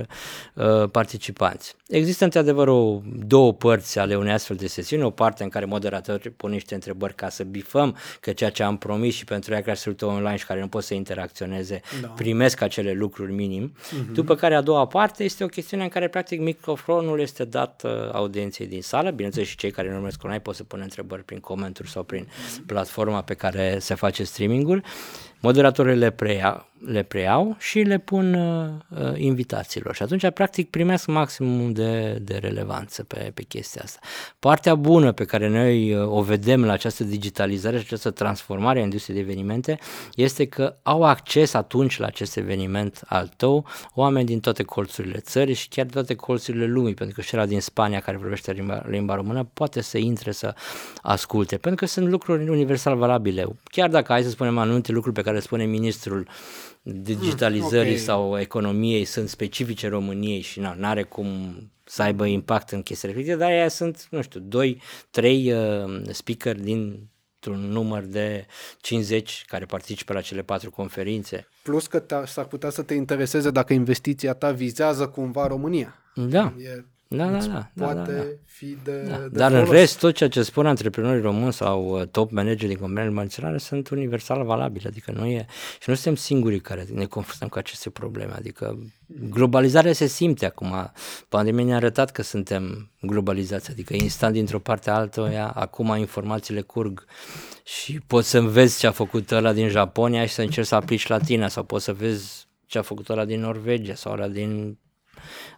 Speaker 3: uh, participanți. Există într-adevăr o, două părți ale unei astfel de sesiuni, o parte în care moderatorul pune niște întrebări ca să bifăm că ceea ce am promis și pentru ea care se uită online și care nu pot să interacționeze,
Speaker 2: Da.
Speaker 3: primesc acele lucruri minim,
Speaker 2: Mhm.
Speaker 3: după care a doua parte este o chestiune în care practic microfonul este dat uh, audienței din sală, bineînțeles și cei care nu urmăresc online pot să pună întrebări prin comentarii sau prin platforma pe care se face streamingul, moderatorii le, preia, le preiau și le pun uh, uh, invitațiilor și atunci practic primesc maximum de, de relevanță pe, pe chestia asta. Partea bună pe care noi uh, o vedem la această digitalizare și această transformare a industriei de evenimente este că au acces atunci la acest eveniment al tău oameni din toate colțurile țării și chiar din toate colțurile lumii, pentru că și ăla din Spania care vorbește limba, limba română poate să intre să asculte, pentru că sunt lucruri universal valabile. Chiar dacă, hai să spunem, anumite lucruri pe care le spune ministrul digitalizării
Speaker 2: ok.
Speaker 3: sau economiei sunt specifice României și nu are cum să aibă impact în chestii respective, dar aia sunt, nu știu, 2, 3 uh, speaker din un număr de 50 care participă la cele patru conferințe.
Speaker 2: plus că te- s-ar putea să te intereseze dacă investiția ta vizează cumva România.
Speaker 3: Da,
Speaker 2: E,
Speaker 3: da, da,
Speaker 2: îți
Speaker 3: da, da,
Speaker 2: poate
Speaker 3: da, da.
Speaker 2: fi de,
Speaker 3: Da.
Speaker 2: de
Speaker 3: Dar în
Speaker 2: folos.
Speaker 3: rest, tot ceea ce spun antreprenorii români sau uh, top manageri din companiile multinaționale sunt universal valabile, adică nu e, și nu suntem singurii care ne confruntăm cu aceste probleme, adică globalizarea se simte acum, pandemia ne-a arătat că suntem globalizați, adică instant dintr-o parte alta, acum informațiile curg și poți să vezi ce a făcut ăla din Japonia și să încerci să aplici la tine sau poți să vezi ce a făcut ăla din Norvegia sau ăla din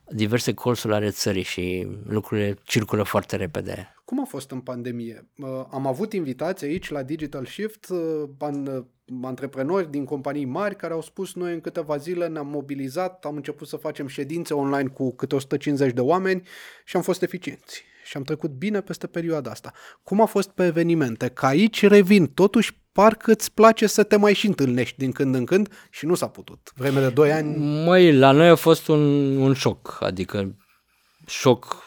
Speaker 3: diverse colțuri ale țării și lucrurile circulă foarte repede.
Speaker 2: Cum a fost în pandemie? Uh, Am avut invitați aici la Digital Shift, uh, an- uh, antreprenori din companii mari care au spus noi în câteva zile ne-am mobilizat, am început să facem ședințe online cu câte 150 de oameni și am fost eficienți. Și am trecut bine peste perioada asta. Cum a fost pe evenimente? Că aici revin, totuși parcă îți place să te mai și întâlnești din când în când și nu s-a putut. Vreme de 2 ani,
Speaker 3: Măi, la noi a fost un, un șoc, adică șoc,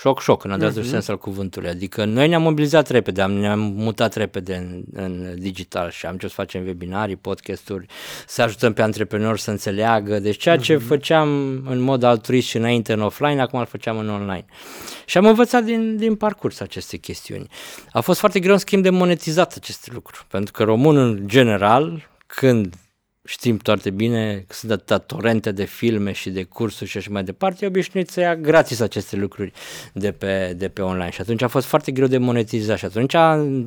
Speaker 3: șoc, șoc în adevăratul uh-huh. sens al cuvântului. Adică noi ne-am mobilizat repede, am, ne-am mutat repede în, în digital și am început să facem webinarii, podcasturi, să ajutăm pe antreprenori să înțeleagă. Deci ceea ce făceam în mod altruist și înainte în offline, acum îl făceam în online. Și am învățat din, din parcurs aceste chestiuni. A fost foarte greu în schimb de monetizat aceste lucruri, pentru că românul în general, când știm foarte bine că sunt atâtea torente de filme și de cursuri și așa mai departe, e obișnuit să ia gratis aceste lucruri de pe, de pe online. Și atunci a fost foarte greu de monetizat și atunci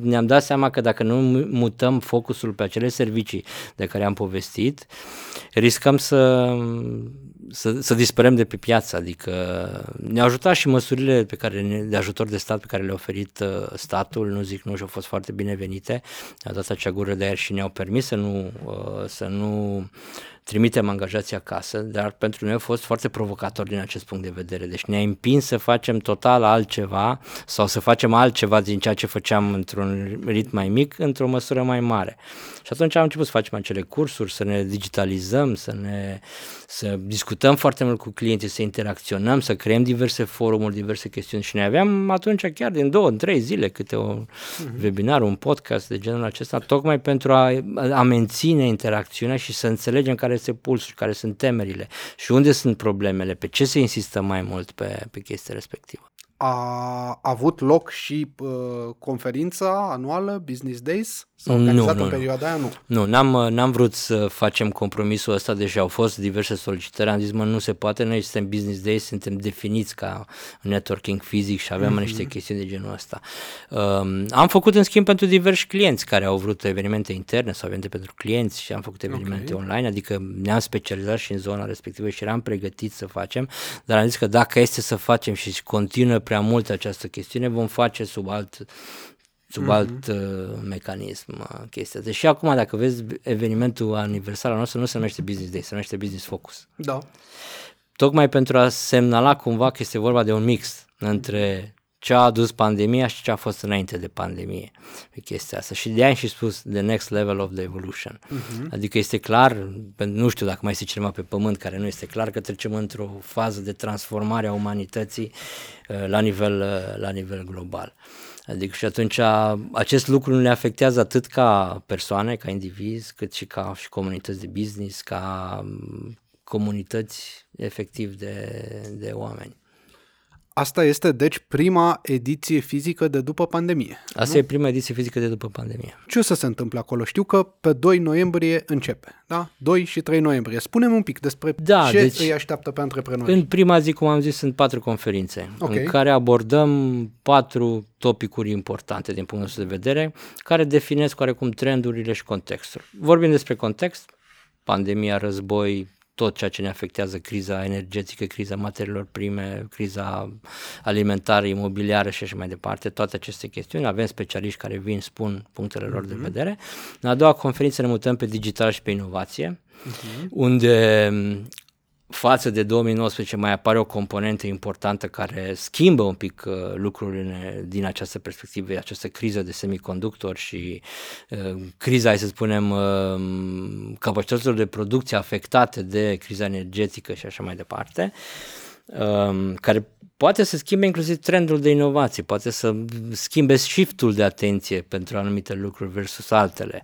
Speaker 3: ne-am dat seama că dacă nu mutăm focusul pe acele servicii de care am povestit, riscăm să să, să dispărăm de pe piață, adică ne-au ajutat și măsurile pe care, de ajutor de stat pe care le-a oferit uh, statul, nu zic nu și au fost foarte binevenite, au dat acea gură de aer și ne-au permis să nu, uh, să nu trimitem angajații acasă, dar pentru noi a fost foarte provocator din acest punct de vedere. Deci ne-a împins să facem total altceva sau să facem altceva din ceea ce făceam într-un ritm mai mic, într-o măsură mai mare. Și atunci am început să facem acele cursuri, să ne digitalizăm, să ne să discutăm foarte mult cu clienții, să interacționăm, să creăm diverse forumuri, diverse chestiuni și ne aveam atunci chiar din două, în trei zile câte un uh-huh. webinar, un podcast de genul acesta, tocmai pentru a, a menține interacțiunea și să înțelegem care este pulsul, care sunt temerile și unde sunt problemele, pe ce se insistă mai mult pe, pe chestia respectivă
Speaker 2: a avut loc și uh, conferința anuală Business Days? S-a organizat nu, în perioada aia? Nu.
Speaker 3: Nu, n-am, n-am vrut să facem compromisul ăsta, deși au fost diverse solicitări. Am zis, mă, nu se poate, noi suntem Business Days, suntem definiți ca networking fizic și avem mm-hmm. niște chestiuni de genul ăsta. Um, am făcut, în schimb, pentru diversi clienți care au vrut evenimente interne sau evenimente pentru clienți și am făcut evenimente okay. online, adică ne-am specializat și în zona respectivă și eram pregătiți să facem, dar am zis că dacă este să facem și continuă prea mult această chestiune, vom face sub alt sub mm-hmm. alt uh, mecanism uh, chestia. Deși acum, dacă vezi evenimentul aniversar al nostru, nu se numește Business Day, se numește Business Focus.
Speaker 2: Da.
Speaker 3: Tocmai pentru a semnala cumva că este vorba de un mix între ce a adus pandemia și ce a fost înainte de pandemie pe chestia asta. Și de aia am și spus the next level of the evolution. Uh-huh. Adică este clar, nu știu dacă mai este cineva pe pământ care nu este clar că trecem într-o fază de transformare a umanității uh, la nivel, uh, la nivel global. Adică și atunci acest lucru ne afectează atât ca persoane, ca indivizi, cât și ca și comunități de business, ca mm, comunități efectiv de, de oameni.
Speaker 2: Asta este, deci, prima ediție fizică de după pandemie.
Speaker 3: Asta nu? e prima ediție fizică de după pandemie.
Speaker 2: Ce o să se întâmple acolo? Știu că pe 2 noiembrie începe, da? 2 și 3 noiembrie. Spunem un pic despre da, ce deci, îi așteaptă pe antreprenori.
Speaker 3: În prima zi, cum am zis, sunt patru conferințe okay. în care abordăm patru topicuri importante din punctul nostru de vedere, care definesc oarecum trendurile și contextul. Vorbim despre context, pandemia, război, tot ceea ce ne afectează criza energetică, criza materiilor prime, criza alimentară, imobiliară și așa mai departe, toate aceste chestiuni. Avem specialiști care vin, spun punctele lor uh-huh. de mhm. vedere. În a doua conferință ne mutăm pe digital și pe inovație, uh-huh. unde față de 2019 mai apare o componentă importantă care schimbă un pic uh, lucrurile din această perspectivă, această criză de semiconductori și uh, criza, hai să spunem, uh, capacităților de producție afectate de criza energetică și așa mai departe, uh, care poate să schimbe inclusiv trendul de inovație, poate să schimbe shiftul de atenție pentru anumite lucruri versus altele.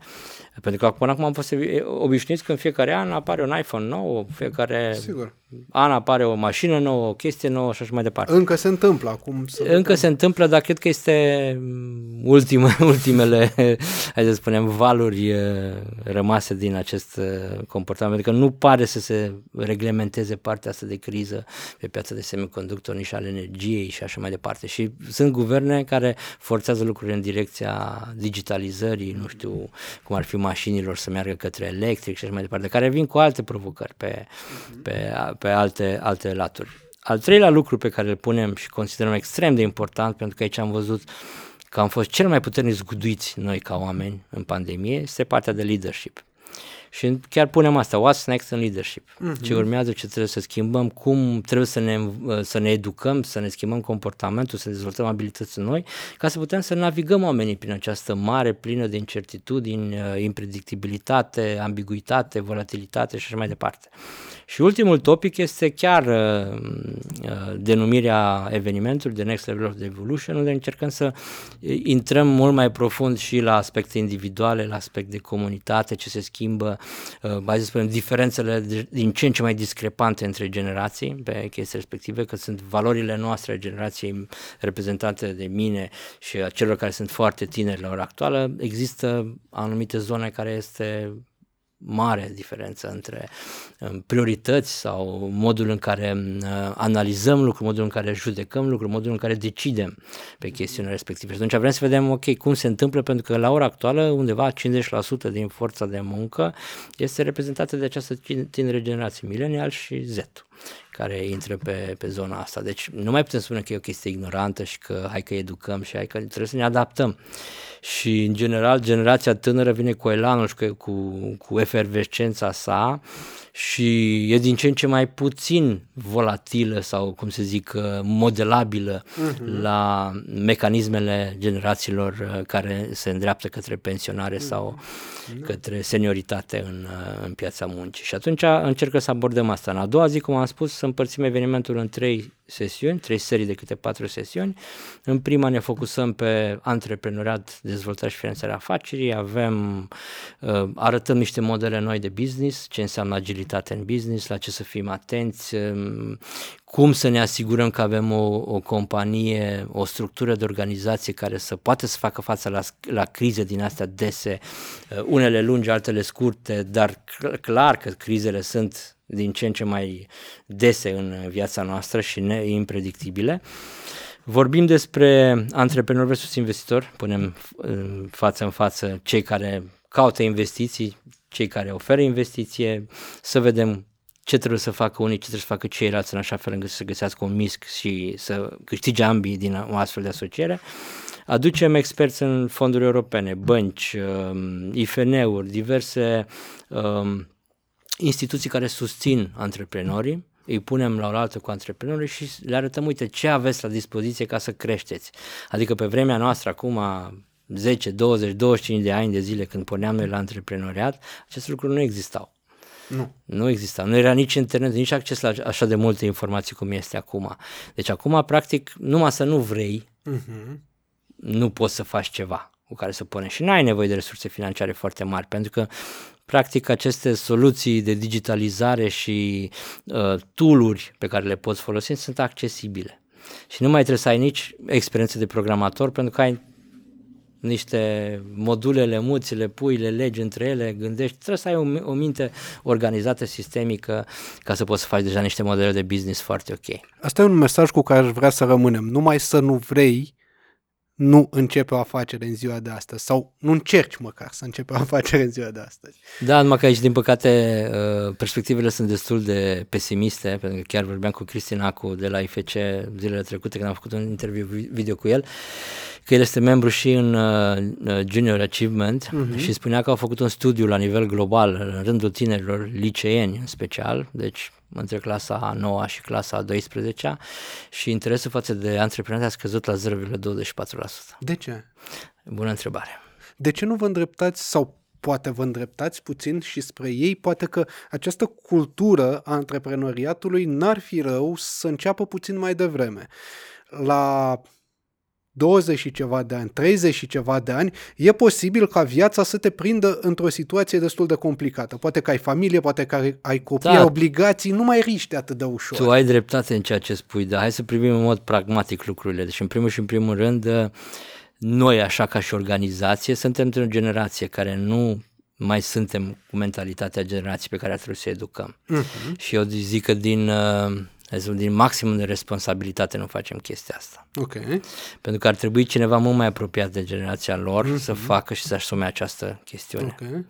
Speaker 3: Pentru că până acum am fost obișnuiți că în fiecare an apare un iPhone nou, fiecare
Speaker 2: Sigur.
Speaker 3: an apare o mașină nouă, o chestie nouă și așa mai departe.
Speaker 2: Încă se întâmplă acum.
Speaker 3: Să Încă vedem. se întâmplă, dar cred că este ultima, [laughs] ultimele, hai să spunem, valuri rămase din acest comportament. Adică nu pare să se reglementeze partea asta de criză pe piața de semiconductori, nici al energiei și așa mai departe. Și sunt guverne care forțează lucrurile în direcția digitalizării, nu știu cum ar fi mașinilor să meargă către electric și așa mai departe, care vin cu alte provocări pe, pe, pe alte, alte laturi. Al treilea lucru pe care îl punem și considerăm extrem de important, pentru că aici am văzut că am fost cel mai puternic zguduiți noi ca oameni în pandemie, este partea de leadership. Și chiar punem asta, what's next in leadership? Uh-huh. Ce urmează, ce trebuie să schimbăm, cum trebuie să ne, să ne educăm, să ne schimbăm comportamentul, să dezvoltăm abilități noi, ca să putem să navigăm oamenii prin această mare plină de incertitudini, uh, impredictibilitate, ambiguitate, volatilitate și așa mai departe. Și ultimul topic este chiar uh, uh, denumirea evenimentului de Next Level of Evolution, unde încercăm să intrăm mult mai profund și la aspecte individuale, la aspect de comunitate, ce se schimbă, uh, hai să spunem, diferențele din ce în ce mai discrepante între generații pe chestii respective, că sunt valorile noastre generației reprezentate de mine și a celor care sunt foarte tineri la ora actuală, există anumite zone care este mare diferență între um, priorități sau modul în care uh, analizăm lucruri, modul în care judecăm lucruri, modul în care decidem pe chestiunile respective. Și atunci vrem să vedem, ok, cum se întâmplă, pentru că la ora actuală undeva 50% din forța de muncă este reprezentată de această tinere generație, milenial și Z care intră pe, pe zona asta. Deci nu mai putem spune că e o chestie ignorantă și că hai că educăm și hai că trebuie să ne adaptăm. Și în general generația tânără vine cu elanul și cu, cu efervescența sa și e din ce în ce mai puțin volatilă sau, cum se zic, uh, modelabilă uh-huh. la mecanismele generațiilor uh, care se îndreaptă către pensionare uh-huh. sau uh-huh. către senioritate în, uh, în piața muncii. Și atunci încercă să abordăm asta. În a doua zi, cum am spus, să împărțim evenimentul în trei sesiuni, trei serii de câte patru sesiuni. În prima ne focusăm pe antreprenoriat, dezvoltare și finanțarea afacerii, avem, arătăm niște modele noi de business, ce înseamnă agilitate agilitate în business, la ce să fim atenți, um, cum să ne asigurăm că avem o, o companie, o structură de organizație care să poată să facă față la, la crize din astea dese, uh, unele lungi, altele scurte, dar clar că crizele sunt din ce în ce mai dese în viața noastră și impredictibile. Vorbim despre antreprenori versus investitori, punem uh, față în față cei care caută investiții, cei care oferă investiție, să vedem ce trebuie să facă unii, ce trebuie să facă ceilalți în așa fel încât să găsească un misc și să câștige ambii din o astfel de asociere. Aducem experți în fonduri europene, bănci, um, IFN-uri, diverse um, instituții care susțin antreprenorii, îi punem la oaltă cu antreprenorii și le arătăm, uite, ce aveți la dispoziție ca să creșteți. Adică pe vremea noastră, acum 10, 20, 25 de ani de zile când porneam noi la antreprenoriat, aceste lucruri nu existau.
Speaker 2: Nu.
Speaker 3: Nu exista. Nu era nici internet, nici acces la așa de multe informații cum este acum. Deci acum, practic, numai să nu vrei, uh-huh. nu poți să faci ceva cu care să punem. Și nu ai nevoie de resurse financiare foarte mari, pentru că practic aceste soluții de digitalizare și uh, tooluri pe care le poți folosi sunt accesibile. Și nu mai trebuie să ai nici experiență de programator pentru că ai niște modulele, muțile, puile, legi între ele, gândești, trebuie să ai o, o minte organizată, sistemică, ca să poți să faci deja niște modele de business foarte ok.
Speaker 2: Asta e un mesaj cu care aș vrea să rămânem. Numai să nu vrei, nu începe o afacere în ziua de astăzi sau nu încerci măcar să începe o [laughs] afacere în ziua de astăzi.
Speaker 3: Da, numai că aici, din păcate, uh, perspectivele sunt destul de pesimiste, pentru că chiar vorbeam cu Cristina de la IFC zilele trecute când am făcut un interviu video cu el că el este membru și în uh, uh, Junior Achievement uh-huh. și spunea că au făcut un studiu la nivel global în rândul tinerilor liceeni în special, deci între clasa 9 și clasa 12 și interesul față de antreprenori a scăzut la 0,24%.
Speaker 2: De ce?
Speaker 3: Bună întrebare.
Speaker 2: De ce nu vă îndreptați sau poate vă îndreptați puțin și spre ei, poate că această cultură a antreprenoriatului n-ar fi rău să înceapă puțin mai devreme. La 20 și ceva de ani, 30 și ceva de ani, e posibil ca viața să te prindă într-o situație destul de complicată. Poate că ai familie, poate că ai copii, da. ai obligații, nu mai riști atât de ușor.
Speaker 3: Tu ai dreptate în ceea ce spui, dar hai să privim în mod pragmatic lucrurile. Deci, în primul și în primul rând, noi, așa ca și organizație, suntem într-o generație care nu mai suntem cu mentalitatea generației pe care ar trebui să educăm. Uh-huh. Și eu zic că din uh, din maximum de responsabilitate nu facem chestia asta.
Speaker 2: Ok.
Speaker 3: Pentru că ar trebui cineva mult mai apropiat de generația lor mm-hmm. să facă și să asume această chestiune.
Speaker 2: Okay.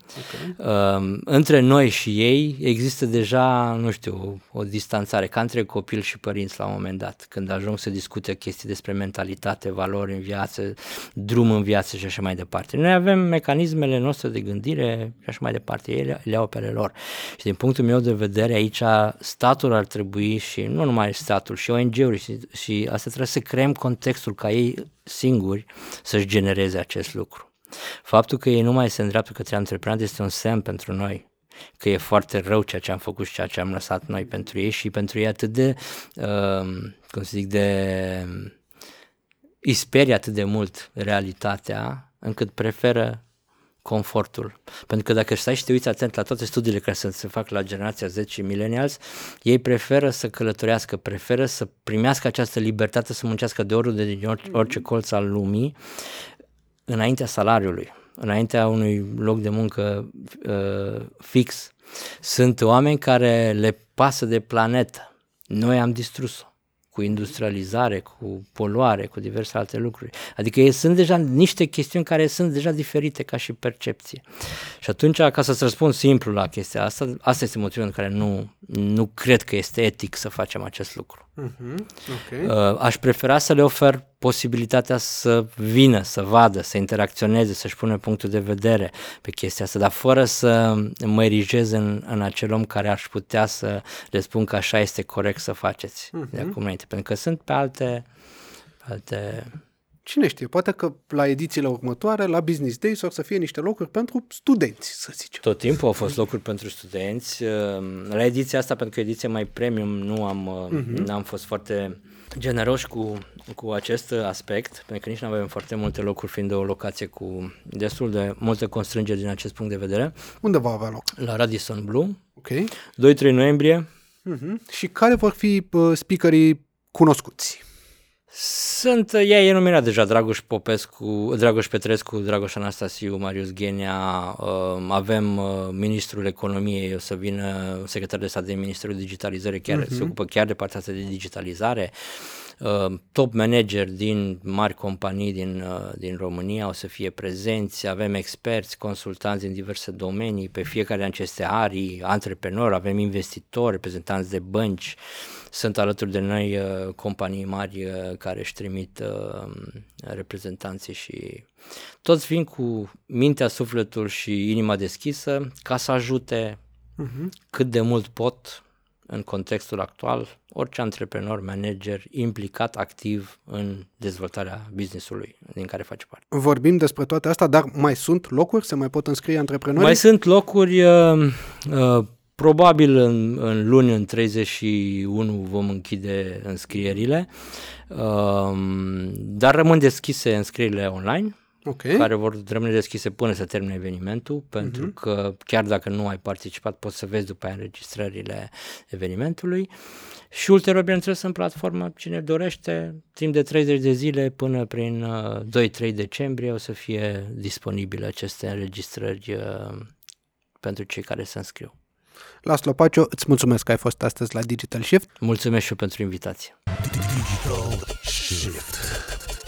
Speaker 2: Okay.
Speaker 3: Uh, între noi și ei există deja, nu știu, o, o distanțare, ca între copil și părinți la un moment dat, când ajung să discute chestii despre mentalitate, valori în viață, drum în viață și așa mai departe. Noi avem mecanismele noastre de gândire și așa mai departe, ele le au pe ale lor. Și din punctul meu de vedere, aici statul ar trebui și nu numai statul, și ONG-uri și, și asta trebuie să creăm contextul ca ei singuri să-și genereze acest lucru. Faptul că ei nu mai se îndreaptă către antreprenori este un semn pentru noi că e foarte rău ceea ce am făcut și ceea ce am lăsat noi pentru ei și pentru ei atât de, uh, cum să zic, de isperie atât de mult realitatea încât preferă confortul. Pentru că dacă stai și te uiți atent la toate studiile care se fac la generația 10 millennials, ei preferă să călătorească, preferă să primească această libertate să muncească de oriunde din orice, orice colț al lumii înaintea salariului. înaintea unui loc de muncă uh, fix, sunt oameni care le pasă de planetă. Noi am distrus-o cu industrializare, cu poluare, cu diverse alte lucruri. Adică ei sunt deja niște chestiuni care sunt deja diferite ca și percepție. Și atunci, ca să-ți răspund simplu la chestia asta, asta este motivul în care nu, nu cred că este etic să facem acest lucru.
Speaker 2: Uh-huh. Okay.
Speaker 3: Uh, aș prefera să le ofer posibilitatea să vină, să vadă, să interacționeze, să-și pună punctul de vedere pe chestia asta, dar fără să mă erigez în, în acel om care aș putea să le spun că așa este corect să faceți uh-huh. de acum înainte, pentru că sunt pe alte, alte
Speaker 2: Cine știe, poate că la edițiile următoare, la Business Days, o să fie niște locuri pentru studenți, să zicem.
Speaker 3: Tot timpul au fost locuri pentru studenți. La ediția asta, pentru că ediția mai premium, nu am, uh-huh. n-am fost foarte generoși cu, cu acest aspect, pentru că nici nu avem foarte multe locuri, fiind o locație cu destul de multe constrângeri din acest punct de vedere.
Speaker 2: Unde va avea loc?
Speaker 3: La Radisson Blue,
Speaker 2: Ok.
Speaker 3: 2-3 noiembrie.
Speaker 2: Uh-huh. Și care vor fi uh, speakerii cunoscuți?
Speaker 3: Sunt, ea e numirat deja Dragoș Popescu, Dragoș Petrescu, Dragoș Anastasiu, Marius Ghenia, uh, avem uh, ministrul economiei, o să vină secretar de stat de Ministerul Digitalizării, chiar uh-huh. se ocupă chiar de partea asta de digitalizare. Uh, top manager din mari companii din, uh, din România o să fie prezenți, avem experți, consultanți din diverse domenii, pe fiecare din aceste arii, antreprenori, avem investitori, reprezentanți de bănci, sunt alături de noi uh, companii mari uh, care își trimit uh, reprezentanții și toți vin cu mintea, sufletul și inima deschisă ca să ajute uh-huh. cât de mult pot în contextul actual orice antreprenor, manager implicat activ în dezvoltarea businessului din care face parte.
Speaker 2: Vorbim despre toate astea, dar mai sunt locuri? Se mai pot înscrie antreprenori?
Speaker 3: Mai sunt locuri, uh, uh, probabil în, în luni, în 31 vom închide înscrierile, uh, dar rămân deschise înscrierile online
Speaker 2: okay.
Speaker 3: care vor rămâne deschise până să termine evenimentul, pentru uh-huh. că chiar dacă nu ai participat, poți să vezi după aia înregistrările evenimentului. Și ulterior, bineînțeles, în platformă, cine dorește, timp de 30 de zile până prin uh, 2-3 decembrie o să fie disponibile aceste înregistrări uh, pentru cei care se înscriu.
Speaker 2: Laslo Pacio, îți mulțumesc că ai fost astăzi la Digital Shift.
Speaker 3: Mulțumesc și eu pentru invitație.
Speaker 1: Digital Shift.